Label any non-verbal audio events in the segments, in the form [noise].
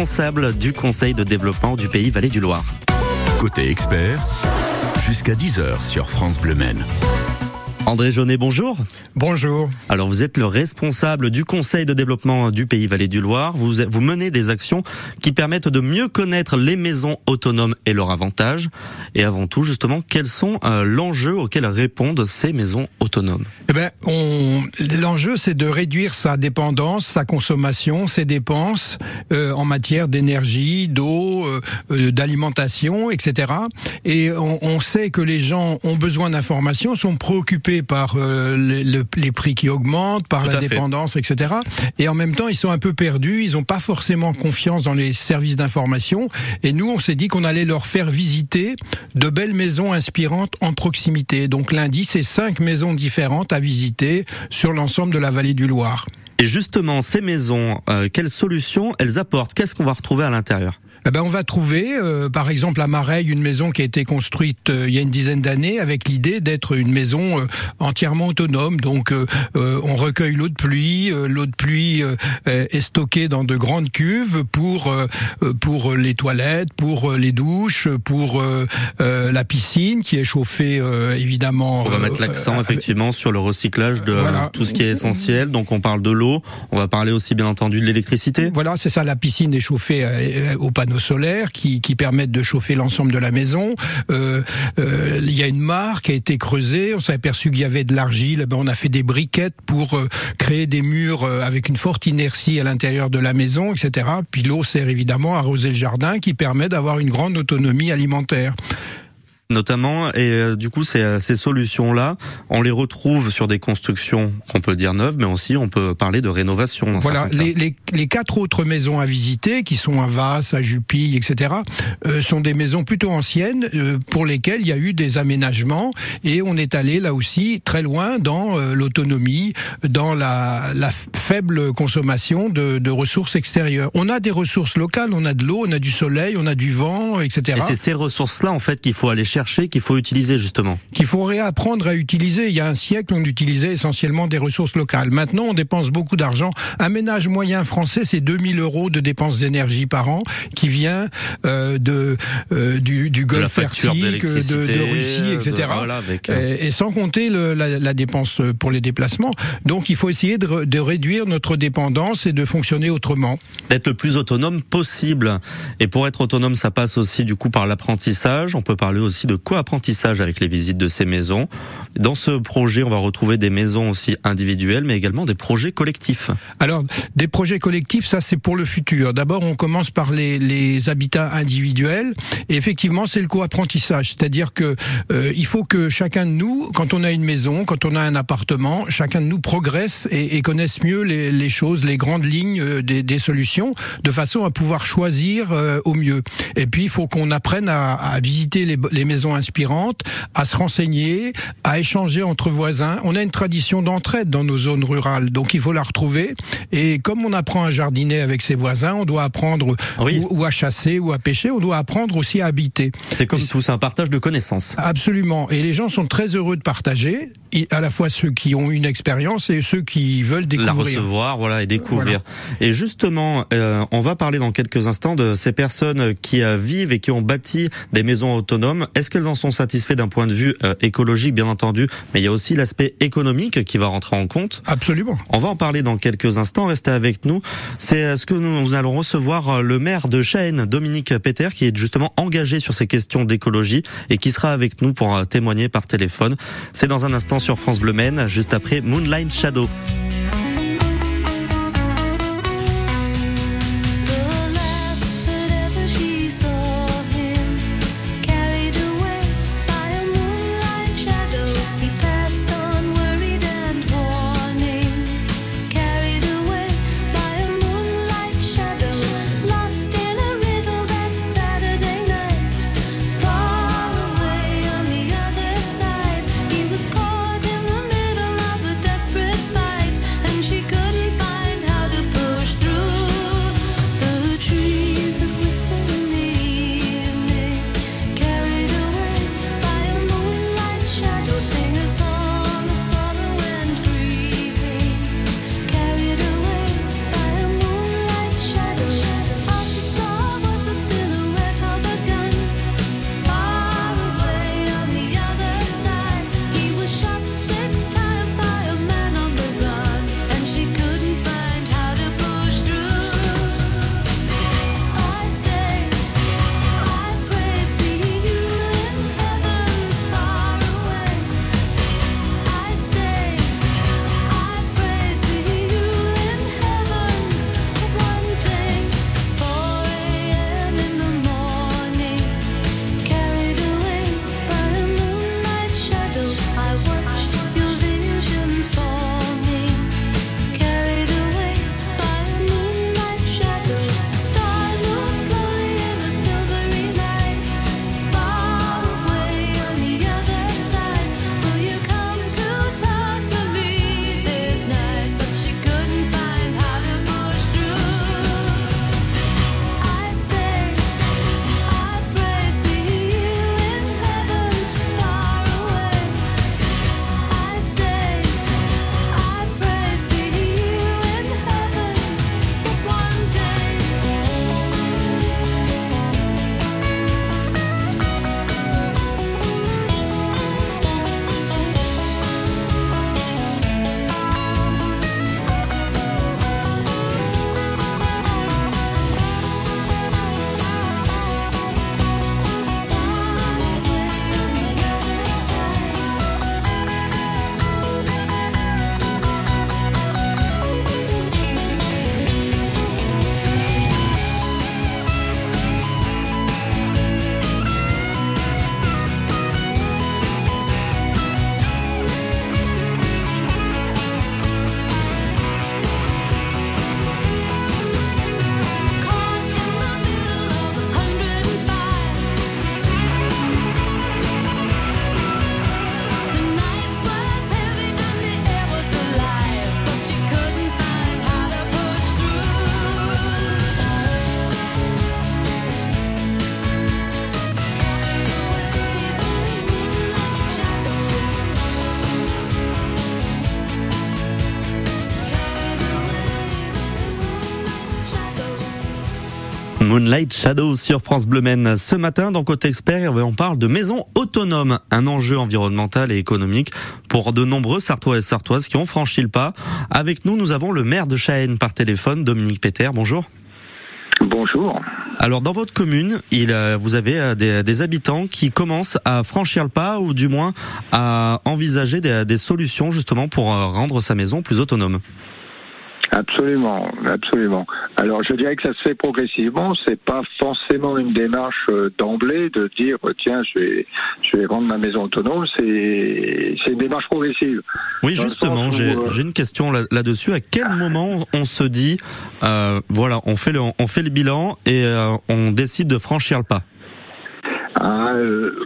responsable du conseil de développement du pays Vallée du Loir. Côté expert, jusqu'à 10h sur France Bleu Maine. André Jaunet, bonjour. Bonjour. Alors vous êtes le responsable du Conseil de développement du Pays Vallée du Loir. Vous, vous menez des actions qui permettent de mieux connaître les maisons autonomes et leurs avantages. Et avant tout, justement, quels sont euh, l'enjeu auquel répondent ces maisons autonomes? Eh ben, on... l'enjeu c'est de réduire sa dépendance, sa consommation, ses dépenses euh, en matière d'énergie, d'eau, euh, d'alimentation, etc. Et on, on sait que les gens ont besoin d'informations, sont préoccupés par euh, les, les, prix qui augmentent, par la dépendance, fait. etc. Et en même temps, ils sont un peu perdus, ils n'ont pas forcément confiance dans les services d'information. Et nous, on s'est dit qu'on allait leur faire visiter de belles maisons inspirantes en proximité. Donc lundi, c'est cinq maisons différentes à visiter sur l'ensemble de la vallée du Loir. Et justement, ces maisons, euh, quelles solutions elles apportent? Qu'est-ce qu'on va retrouver à l'intérieur? Eh ben, on va trouver, euh, par exemple, à Mareille, une maison qui a été construite euh, il y a une dizaine d'années avec l'idée d'être une maison euh, entièrement autonome. Donc, euh, euh, on recueille l'eau de pluie. l'eau de pluie est stockée dans de grandes cuves pour pour les toilettes, pour les douches, pour la piscine qui est chauffée évidemment. On va mettre l'accent effectivement sur le recyclage de voilà. tout ce qui est essentiel. Donc, on parle de l'eau. On va parler aussi bien entendu de l'électricité. Voilà, c'est ça. La piscine est chauffée au panneau solaires qui, permettent de chauffer l'ensemble de la maison. Euh, euh, il y a une mare qui a été creusée. On s'est aperçu qu'il y avait de l'argile. Ben, on a fait des briquettes pour euh, créer des murs avec une forte inertie à l'intérieur de la maison, etc. Puis l'eau sert évidemment à arroser le jardin, qui permet d'avoir une grande autonomie alimentaire notamment. Et euh, du coup, ces, ces solutions-là, on les retrouve sur des constructions qu'on peut dire neuves, mais aussi on peut parler de rénovation. voilà, les, les, les, quatre autres maisons à visiter, qui sont à Vasse, à Jupille, etc., euh, sont des maisons plutôt anciennes euh, pour lesquelles il y a eu des aménagements et on est allé là aussi très loin dans euh, l'autonomie, dans la, la, faible consommation de, de, ressources extérieures. On a des ressources locales, on a de l'eau, on a du soleil, on a du vent, etc. Et c'est ces ressources-là en fait qu'il faut aller chercher qu'il faut utiliser justement Qu'il faut réapprendre à utiliser. Il y a un siècle, on utilisait essentiellement des ressources locales. Maintenant, on dépense beaucoup d'argent. Un ménage moyen français, c'est 2000 euros de dépenses d'énergie par an qui vient euh, de euh, du, du Golfe Persique, de, de, Russie, etc. De, voilà, avec, euh... et, et, sans compter le, la, la, dépense pour les déplacements. Donc, il faut essayer de, de réduire notre dépendance et de fonctionner autrement. D'être le plus autonome possible. Et pour être autonome, ça passe aussi du coup par l'apprentissage. On peut parler aussi de co-apprentissage avec les visites de ces maisons. Dans ce projet, on va retrouver des maisons aussi individuelles, mais également des projets collectifs. Alors, des projets collectifs, ça c'est pour le futur. D'abord, on commence par les, habitats individuels. Et effectivement, c'est le co-apprentissage. C'est-à-dire que euh, faut que chacun de nous, quand on a une maison, quand on a un appartement, chacun de nous progresse et, connaisse mieux les, choses, les grandes lignes euh, des, solutions, de façon à pouvoir choisir euh, au mieux. Et puis, il faut qu'on apprenne à, à visiter les, les maisons inspirantes, à se renseigner, à échanger entre voisins. On a une tradition d'entraide dans nos zones rurales, donc il faut la retrouver. Et comme on apprend à jardiner avec ses voisins, on doit apprendre oui. ou, ou, à chasser ou à pêcher, on doit apprendre aussi à habiter. C'est comme tout, c'est un partage de connaissances. Absolument. Et les gens sont très heureux de partager, à la fois ceux qui ont une expérience et ceux qui veulent découvrir. La recevoir, voilà, et découvrir. Voilà. Et justement, euh, on va parler dans quelques instants de ces personnes qui euh, vivent et qui ont bâti des maisons autonomes. Est-ce qu'elles en sont satisfaits d'un point de vue euh, écologique, bien entendu, mais il y a aussi l'aspect économique qui va rentrer en compte. Absolument. On va en parler dans quelques instants. Restez avec nous. C'est euh, ce que nous, nous, allons recevoir euh, le maire de Chêne, Dominique Peter, qui est justement engagé sur ces questions d'écologie et qui sera avec nous pour témoigner par téléphone. C'est dans un instant sur France Bleu Maine, juste après Moonlight Shadow. Moonlight Shadow sur France Bleu Maine. Ce matin, dans Côté Expert, on parle de maisons autonomes, un enjeu environnemental et économique pour de nombreux Sartois et Sartoises qui ont franchi le pas. Avec nous, nous avons le maire de Chahenne par téléphone, Dominique Péter. Bonjour. Bonjour. Alors dans votre commune, il, vous avez euh, des, habitants qui commencent à franchir le pas ou du moins à envisager des solutions justement pour euh, rendre sa maison plus autonome. Absolument, absolument. Alors je dirais que ça se fait progressivement. C'est pas forcément une démarche euh, d'emblée de dire euh, tiens je vais je vais rendre ma maison autonome. C'est c'est une démarche progressive. Oui justement, euh, j'ai une question là-dessus. à quel moment on se dit euh, voilà on fait le on fait le bilan et on décide de franchir le pas? Ah,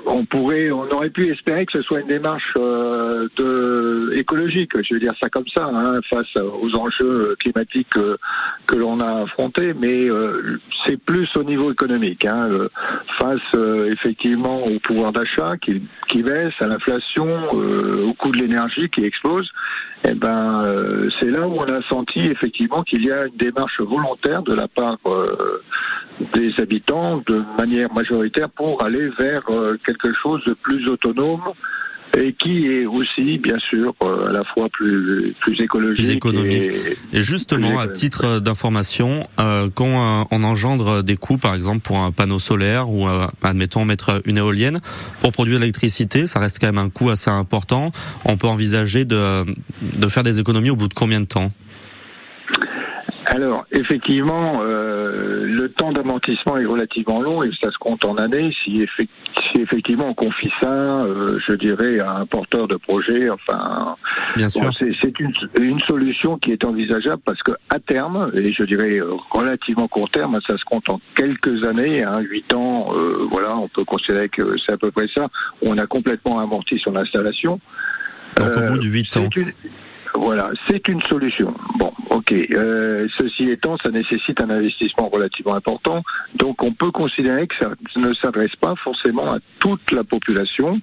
on pourrait, on aurait pu espérer que ce soit une démarche euh, écologique, je veux dire ça comme ça, hein, face aux enjeux climatiques que l'on a affrontés, mais euh, c'est plus au niveau économique, hein, face euh, effectivement au pouvoir d'achat qui, qui baisse, à l'inflation, au coût de l'énergie qui explose. Et eh ben, c'est là où on a senti effectivement qu'il y a une démarche volontaire de la part des habitants de manière majoritaire pour aller vers quelque chose de plus autonome et qui est aussi, bien sûr, euh, à la fois plus, plus écologique. économique. Et, justement, à titre d'information, euh, quand euh, on engendre des coûts, par exemple, pour un panneau solaire ou, admettons, mettre une éolienne, pour produire l'électricité, ça reste quand même un coût assez important. On peut envisager de, de faire des économies au bout de combien de temps? Alors, effectivement, euh, le temps d'amortissement est relativement long et ça se compte en années. Si, effectivement on confie ça, euh, je dirais, à un porteur de projet, enfin, c'est une, une, solution qui est envisageable parce que à terme, et je dirais relativement court terme, ça se compte en quelques années, hein, 8 ans, euh, voilà, on peut considérer que c'est à peu près ça. On a complètement amorti son installation. Donc au bout de 8 ans. Voilà, c'est une solution. Bon, ok. Euh, ceci étant, ça nécessite un investissement relativement important. Donc, on peut considérer que ça ne s'adresse pas forcément à toute la population.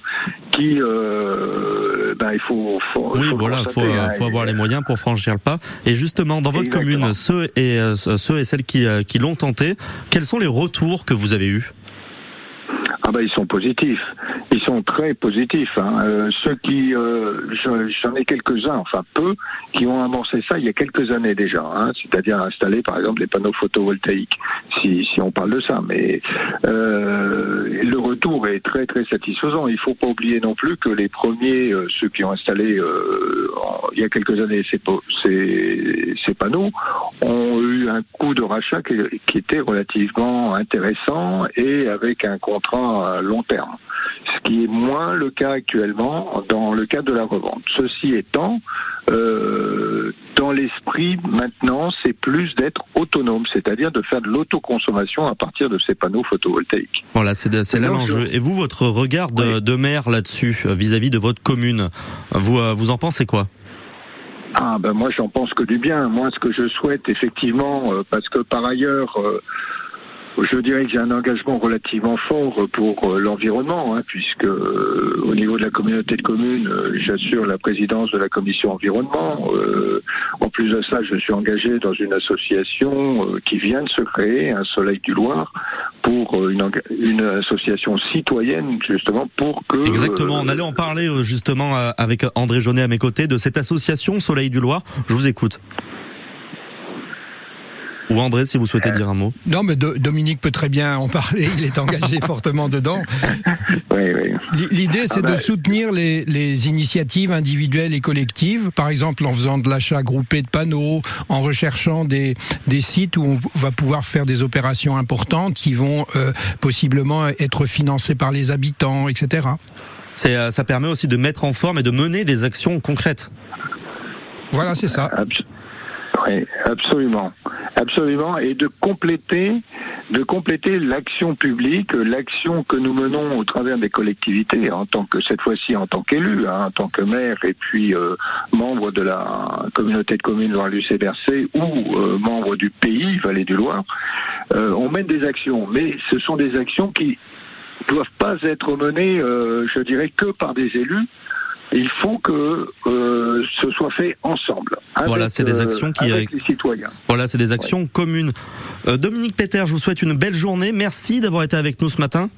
Qui, euh, ben, il faut. faut oui, voilà, faut, hein, faut avoir les moyens pour franchir le pas. Et justement, dans votre commune, ceux et euh, ceux et celles qui, euh, qui l'ont tenté, quels sont les retours que vous avez eus? Ah ben ils sont positifs, ils sont très positifs. Hein. Euh, ceux qui, euh, j'en ai quelques-uns, enfin peu, qui ont amorcé ça il y a quelques années déjà, hein, c'est-à-dire installer par exemple les panneaux photovoltaïques, si, on parle de ça. Mais euh, le retour est très très satisfaisant. Il faut pas oublier non plus que les premiers, ceux qui ont installé il y a quelques années ces, panneaux, ont eu un coût de rachat qui, qui était relativement intéressant et avec un contrat à long terme, ce qui est moins le cas actuellement dans le cas de la revente. Ceci étant, euh, dans l'esprit maintenant, c'est plus d'être autonome, c'est-à-dire de faire de l'autoconsommation à partir de ces panneaux photovoltaïques. Voilà, c'est là l'enjeu. Et vous, votre regard de, de maire là-dessus, euh, vis-à-vis de votre commune, vous, euh, vous en pensez quoi? Ah ben moi j'en pense que du bien. Moi ce que je souhaite effectivement, parce que par ailleurs je dirais que j'ai un engagement relativement fort pour euh, l'environnement, hein, puisque euh, au niveau de la communauté de communes, euh, j'assure la présidence de la commission environnement. en plus de ça, je suis engagé dans une association qui vient de se créer, un Soleil du Loir, pour une, une association citoyenne justement pour que. Exactement. On allait en parler justement avec André Jaunet à mes côtés de cette association Soleil du Loir. Je vous écoute. Ou André, si vous souhaitez euh, dire un mot. Non, mais Dominique peut très bien en parler. Il est engagé [laughs] fortement dedans. Oui, oui. L'idée, c'est ah de bah, soutenir les, les, initiatives individuelles et collectives, par exemple en faisant de l'achat groupé de panneaux, en recherchant des, des sites où on va pouvoir faire des opérations importantes qui vont euh, possiblement être financées par les habitants, etc. Euh, ça permet aussi de mettre en forme et de mener des actions concrètes. Voilà, c'est ça. Oui, absolument, absolument, et de compléter, de compléter l'action publique, l'action que nous menons au travers des collectivités, en tant que cette fois-ci en tant qu'élu, hein, en tant que maire, et puis euh, membre de la communauté de communes Loire-Luce-et-Bercé ou euh, membre du pays Vallée du Loire. Euh, on mène des actions, mais ce sont des actions qui doivent pas être menées, je dirais, que par des élus il faut que euh, ce soit fait ensemble. voilà, c'est des actions qui avec les citoyens. Voilà, c'est des actions communes. Dominique Peter, je vous souhaite une belle journée. Merci d'avoir été avec nous ce matin.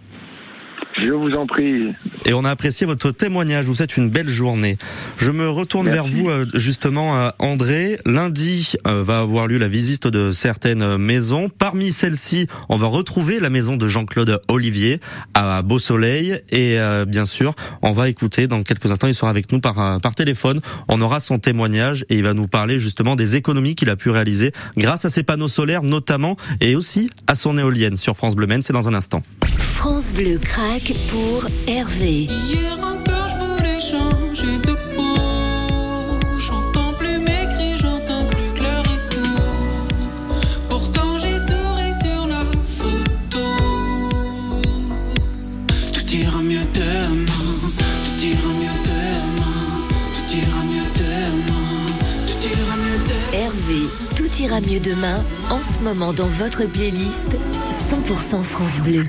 Je vous en prie. Et on a apprécié votre témoignage. Vous êtes une belle journée. Je me retourne vers vous euh, justement, euh, André. Lundi euh, va avoir lieu la visite de certaines maisons. Parmi celles-ci, on va retrouver la maison de Jean-Claude Olivier à Beau Soleil. Et bien sûr, on va écouter dans quelques instants. Il sera avec nous par par téléphone. On aura son témoignage et il va nous parler justement des économies qu'il a pu réaliser grâce à ses panneaux solaires notamment et aussi à son éolienne sur France Bleu Maine. C'est dans un instant. France Bleu craque pour Hervé. Hier encore, je voulais changer de peau. J'entends plus mes cris, j'entends plus clair et tout. Pourtant, j'ai souri sur la photo. Tout ira mieux demain. Tout ira mieux demain. Tout ira mieux demain. Tout ira mieux demain. Hervé, tout ira mieux demain. En ce moment, dans votre playlist, 100% France Bleu.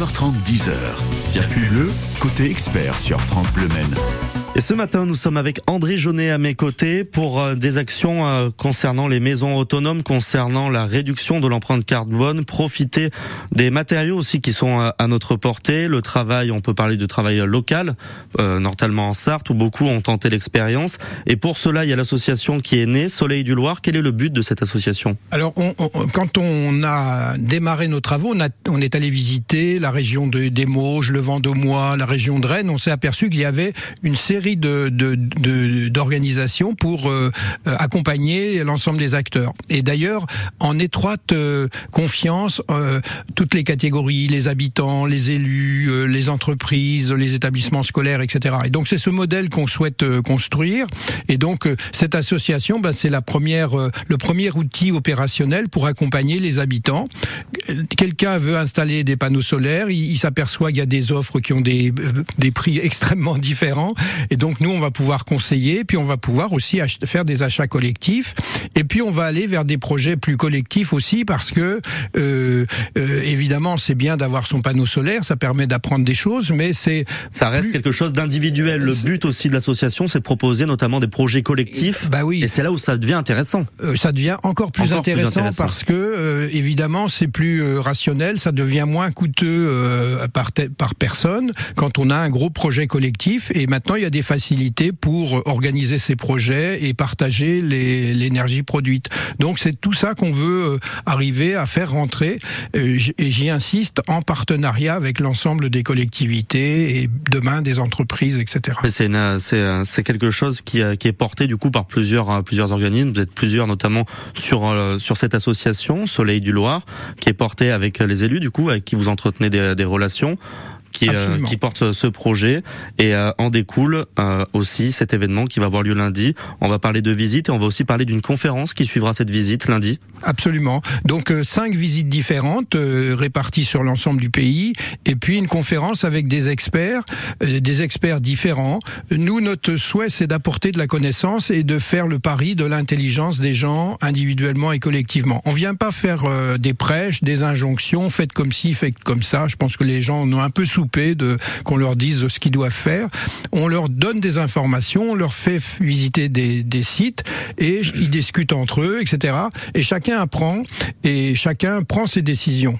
9h30, 10h. Circuit bleu, côté expert sur France Bleu Maine. Et ce matin, nous sommes avec André Jaunet à mes côtés pour euh, des actions euh, concernant les maisons autonomes, concernant la réduction de l'empreinte carbone, profiter des matériaux aussi qui sont euh, à notre portée, le travail, on peut parler de travail local, notamment en Sarthe où beaucoup ont tenté l'expérience. Et pour cela, il y a l'association qui est née, Soleil du Loir. Quel est le but de cette association? Alors, quand on a démarré nos travaux, on, a, on est allé visiter la région de, des Mauges, le Vendômois, la région de Rennes. On s'est aperçu qu'il y avait une série de d'organisations pour euh, accompagner l'ensemble des acteurs. Et d'ailleurs, en étroite euh, confiance, euh, toutes les catégories, les habitants, les élus, les entreprises, les établissements scolaires, etc. Et donc c'est ce modèle qu'on souhaite construire. Et donc cette association, ben, c'est la première, le premier outil opérationnel pour accompagner les habitants. Quelqu'un veut installer des panneaux solaires, il, il s'aperçoit qu'il y a des offres qui ont des, des prix [laughs] extrêmement différents. Et donc nous, on va pouvoir conseiller, puis on va pouvoir aussi faire des achats collectifs, et puis on va aller vers des projets plus collectifs aussi, parce que euh, euh, évidemment, c'est bien d'avoir son panneau solaire, ça permet d'apprendre des choses, mais c'est ça reste quelque chose d'individuel. Le but aussi de l'association, c'est de proposer notamment des projets collectifs. Bah oui. Et c'est là où ça devient intéressant. Euh, ça devient encore, plus, intéressant parce que euh, évidemment, c'est plus euh, rationnel, ça devient moins coûteux par par personne quand on a un gros projet collectif. Et maintenant, il y a des facilités pour organiser ces projets et partager l'énergie produite. Donc c'est tout ça qu'on veut euh, arriver à faire rentrer, euh, et j'y insiste, en partenariat avec l'ensemble des collectivités et demain des entreprises, etc. C'est quelque chose qui, qui est porté du coup par plusieurs, organismes. Vous êtes plusieurs notamment sur, euh, sur cette association Soleil du Loir, qui est portée avec les élus du coup, avec qui vous entretenez des, des relations qui, euh, qui porte ce projet et euh, en découle euh, aussi cet événement qui va avoir lieu lundi. On va parler de visite et on va aussi parler d'une conférence qui suivra cette visite lundi. Absolument. Donc cinq visites différentes réparties sur l'ensemble du pays et puis une conférence avec des experts, des experts différents. Nous, notre souhait, c'est d'apporter de la connaissance et de faire le pari de l'intelligence des gens individuellement et collectivement. On vient pas faire des prêches, des injonctions, faites comme ci, faites comme ça. Je pense que les gens ont un peu sous de qu'on leur dise ce qu'ils doivent faire. On leur donne des informations, on leur fait visiter des, des sites et ils discutent entre eux, etc. Et apprend et chacun prend ses décisions.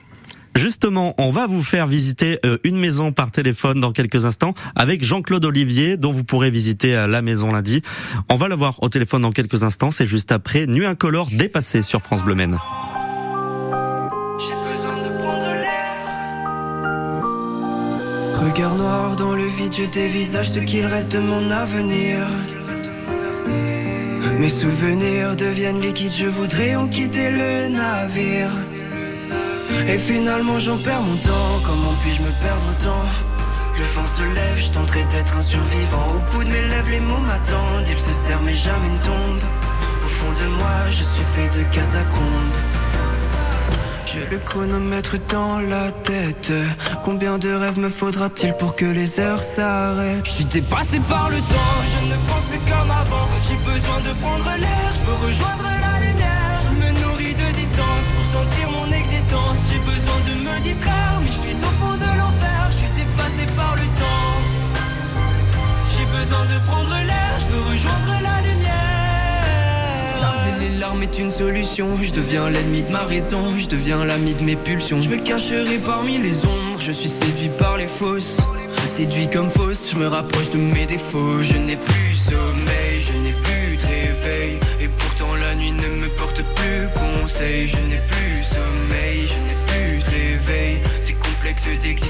Justement, on va vous faire visiter euh, une maison par téléphone dans quelques instants avec Jean-Claude Olivier, dont vous pourrez visiter euh, la maison lundi. On va le voir au téléphone dans quelques instants. C'est juste après Nuit incolore dépassée sur France Bleu Maine. Regard noir dans le vide, je dévisage ce qu'il reste de mon avenir. Mes souvenirs deviennent liquides, je voudrais en quitter le navire. Et finalement j'en perds mon temps, comment puis-je me perdre autant Le vent se lève, je tenterai d'être un survivant. Au bout de mes lèvres, les mots m'attendent, ils se serrent mais jamais ne tombent. Au fond de moi, je suis fait de catacombes. J'ai le chronomètre dans la tête. Combien de rêves me faudra-t-il pour que les heures s'arrêtent? Je suis dépassé par le temps, je ne pense plus comme avant besoin de prendre l'air, je veux rejoindre la lumière. Je me nourris de distance pour sentir mon existence. J'ai besoin de me distraire, mais je suis au fond de l'enfer. Je suis dépassé par le temps. J'ai besoin de prendre l'air, je veux rejoindre la lumière. Tarder les larmes est une solution. Je deviens l'ennemi de ma raison, je deviens l'ami de mes pulsions. Je me cacherai parmi les ombres, je suis séduit par les fausses. Séduit comme fausse, je me rapproche de mes défauts. Je n'ai plus sommeil, je n'ai plus.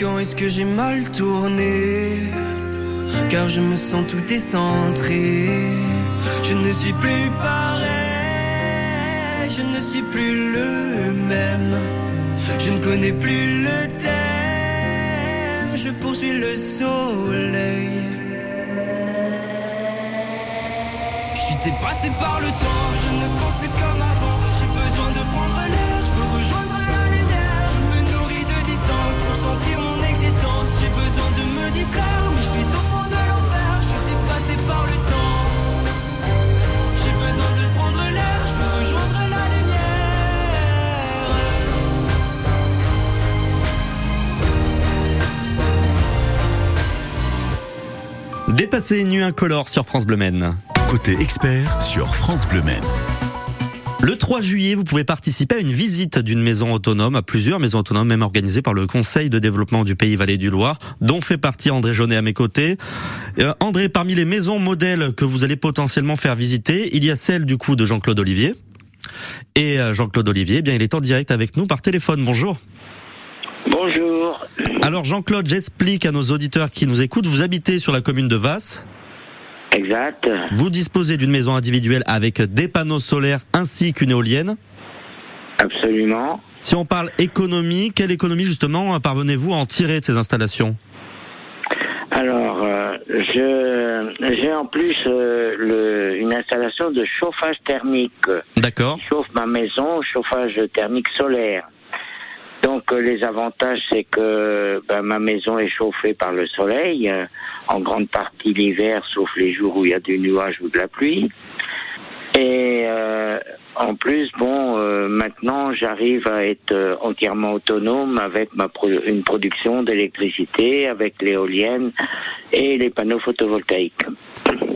Quand est-ce que j'ai mal tourné car je me sens tout décentré. Je ne suis plus pareil, je ne suis plus le même. Je ne connais plus le thème, je poursuis le soleil. Je suis dépassé par le temps, je ne pense plus comme me distraire, mais je suis au fond de l'enfer. Je suis dépassé par le temps. J'ai besoin de prendre l'air, je veux rejoindre la lumière. Dépasser nuit incolore sur France Bleu. Côté expert sur France Bleu. Le 3 juillet, vous pouvez participer à une visite d'une maison autonome, à plusieurs maisons autonomes, même organisées par le Conseil de développement du Pays Vallée du Loir, dont fait partie André Jaunet à mes côtés. Euh, André, parmi les maisons modèles que vous allez potentiellement faire visiter, il y a celle du coup de Jean-Claude Olivier. Et euh, Jean-Claude Olivier, eh bien, il est en direct avec nous par téléphone. Bonjour. Bonjour. Alors Jean-Claude, j'explique à nos auditeurs qui nous écoutent, vous habitez sur la commune de Vasse. Exact. Vous disposez d'une maison individuelle avec des panneaux solaires ainsi qu'une éolienne. Absolument. Si on parle économie, quelle économie justement parvenez-vous à en tirer de ces installations Alors, euh, je j'ai en plus euh, le, une installation de chauffage thermique. D'accord. chauffe ma maison, chauffage thermique solaire. Donc euh, les avantages, c'est que ben, ma maison est chauffée par le soleil, euh, en grande partie l'hiver, sauf les jours où il y a du nuage ou de la pluie. Et euh, en plus, bon, euh, maintenant, j'arrive à être euh, entièrement autonome avec ma pro- une production d'électricité, avec l'éolienne et les panneaux photovoltaïques.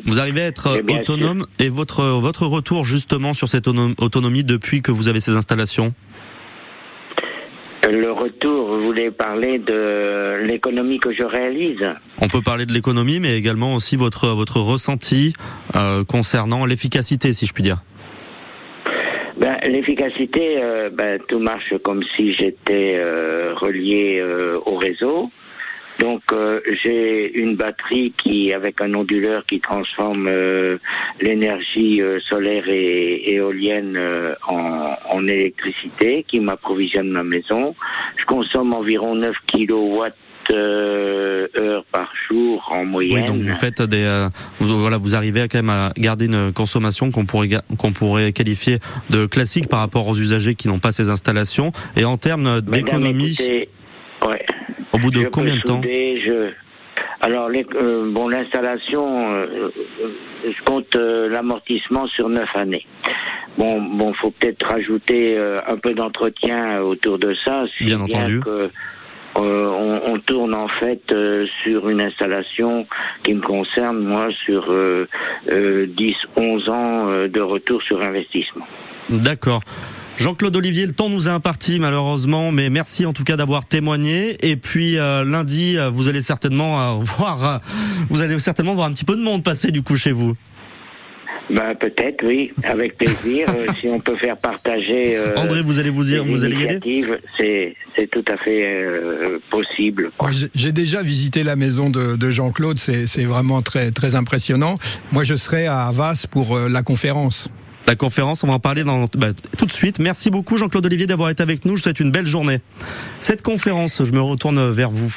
Vous arrivez à être Eh autonome et votre votre retour justement sur cette autonom- autonomie depuis que vous avez ces installations? Le retour, vous voulez parler de l'économie que je réalise On peut parler de l'économie, mais également aussi votre votre ressenti euh, concernant l'efficacité, si je puis dire. Ben, L'efficacité, euh, ben, tout marche comme si j'étais euh, relié au réseau. Donc euh, j'ai une batterie qui, avec un onduleur qui transforme euh, l'énergie euh, solaire et éolienne euh, en, en électricité, qui m'approvisionne ma maison. Je consomme environ 9 kilowatts euh, heure par jour en moyenne. Oui, donc vous faites des euh, vous, voilà, vous arrivez à quand même à garder une consommation qu'on pourrait qu'on pourrait qualifier de classique par rapport aux usagers qui n'ont pas ces installations. Et en termes d'économie, ouais. Au bout de Je combien de temps souder, je... Alors, les, euh, bon, l'installation, euh, je compte euh, l'amortissement sur neuf années. Bon, bon, faut peut-être rajouter un peu d'entretien autour de ça. si Bien entendu. que, on, on tourne en fait sur une installation qui me concerne, moi, sur euh, euh, 10-11 ans de retour sur investissement. D'accord. Jean-Claude Olivier, le temps nous a imparti malheureusement, mais merci en tout cas d'avoir témoigné. Et puis euh, lundi, euh, vous allez certainement euh, [laughs] voir, euh, vous allez certainement voir un petit peu de monde passer du coup chez vous. Ben, peut-être, oui, avec plaisir. Euh, si on peut faire partager. euh, André, vous allez vous, y- les vous allez y aller C'est c'est tout à fait euh, possible. j'ai- J'ai déjà visité la maison de, de Jean-Claude, c'est c'est vraiment très très impressionnant. Moi, je serai à Havas pour euh, la conférence. La conférence, on va en parler dans, bah, tout de suite. Merci beaucoup Jean-Claude Olivier d'avoir été avec nous. Je vous souhaite une belle journée. Cette conférence, je me retourne vers vous.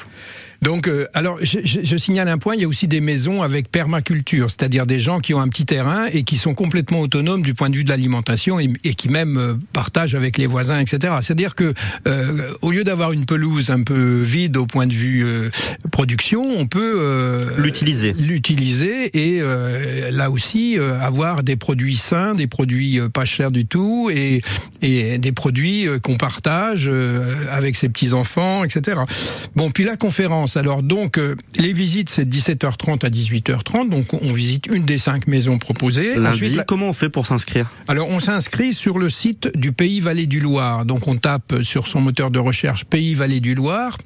Donc, euh, alors, je, je- je signale un point, il y a aussi des maisons avec permaculture, c'est-à-dire des gens qui ont un petit terrain et qui sont complètement autonomes du point de vue de l'alimentation et, et qui même euh, partagent avec les voisins, etc. C'est-à-dire que euh, au lieu d'avoir une pelouse un peu vide au point de vue euh, production, on peut euh, L'utiliser. l'utiliser et euh, là aussi euh, avoir des produits sains, des produits pas chers du tout et, et des produits qu'on partage euh, avec ses petits enfants, etc. Bon, puis la conférence. Alors donc euh, les visites c'est de 17h30 à 18h30, donc on visite une des cinq maisons proposées. Lundi, Ensuite, la- comment on fait pour s'inscrire? Alors, on s'inscrit sur le site du Pays Vallée du Loir. Donc, on tape sur son moteur de recherche Pays Vallée du Loir.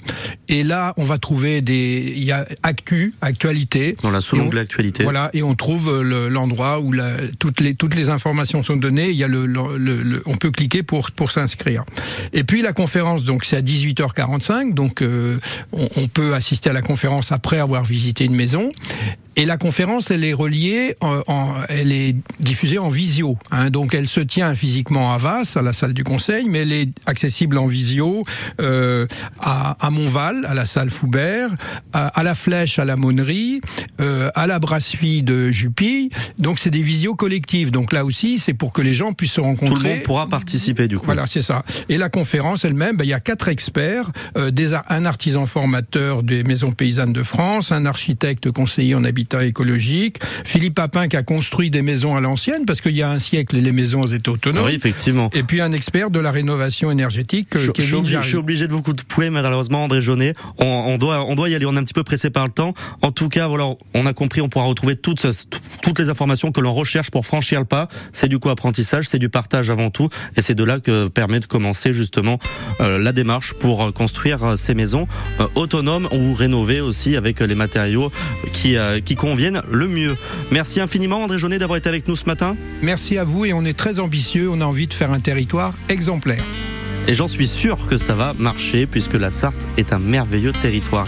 Et là, on va trouver des, il y a actu, actualité. Dans la Et sous-onglet on- actualité. Voilà, et on trouve le- l'endroit où la, toutes les toutes les informations sont données. Il y a le, le- le- le- on peut cliquer pour pour s'inscrire. Et puis la conférence, donc c'est à 18h45. Donc euh, on, on peut assister à la conférence après avoir visité une maison. Et la conférence, elle est reliée, en, en- elle est diffusée en visio. Hein, donc elle se tient physiquement à Vasse, à la salle du Conseil, mais elle est accessible en visio euh, à, à Montval, à la salle Foubert, à, à la Flèche, à la Monnerie, euh, à la Brasserie de Jupille. Donc c'est des visios collectives. Donc là aussi, c'est pour que les gens puissent se rencontrer. Tout le monde pourra participer du coup. Voilà, c'est ça. Et la conférence elle-même, ben, il y a quatre experts, euh, des un artisan formateur des maisons paysannes de France, un architecte conseiller en écologique, Philippe Papin qui a construit des maisons à l'ancienne, parce qu'il y a un siècle, les maisons étaient autonomes. Oui, effectivement. Et puis un expert de la rénovation énergétique, Je, je suis obligé, Jarry. je suis obligé de vous couper malheureusement André Jaunet. On, on doit on doit y aller, on est un petit peu pressé par le temps. En tout cas, voilà, on a compris, on pourra retrouver toutes toutes les informations que l'on recherche pour franchir le pas. C'est du co-apprentissage, c'est du partage avant tout, et c'est de là que permet de commencer justement euh, la démarche pour euh, construire euh, ces maisons euh, autonomes ou rénovées aussi avec les matériaux qui euh, qui conviennent le mieux. Merci infiniment André Jaunet d'avoir été avec nous ce matin. Merci à vous et on est très ambitieux, on a envie de faire un territoire exemplaire. Et j'en suis sûr que ça va marcher puisque la Sarthe est un merveilleux territoire.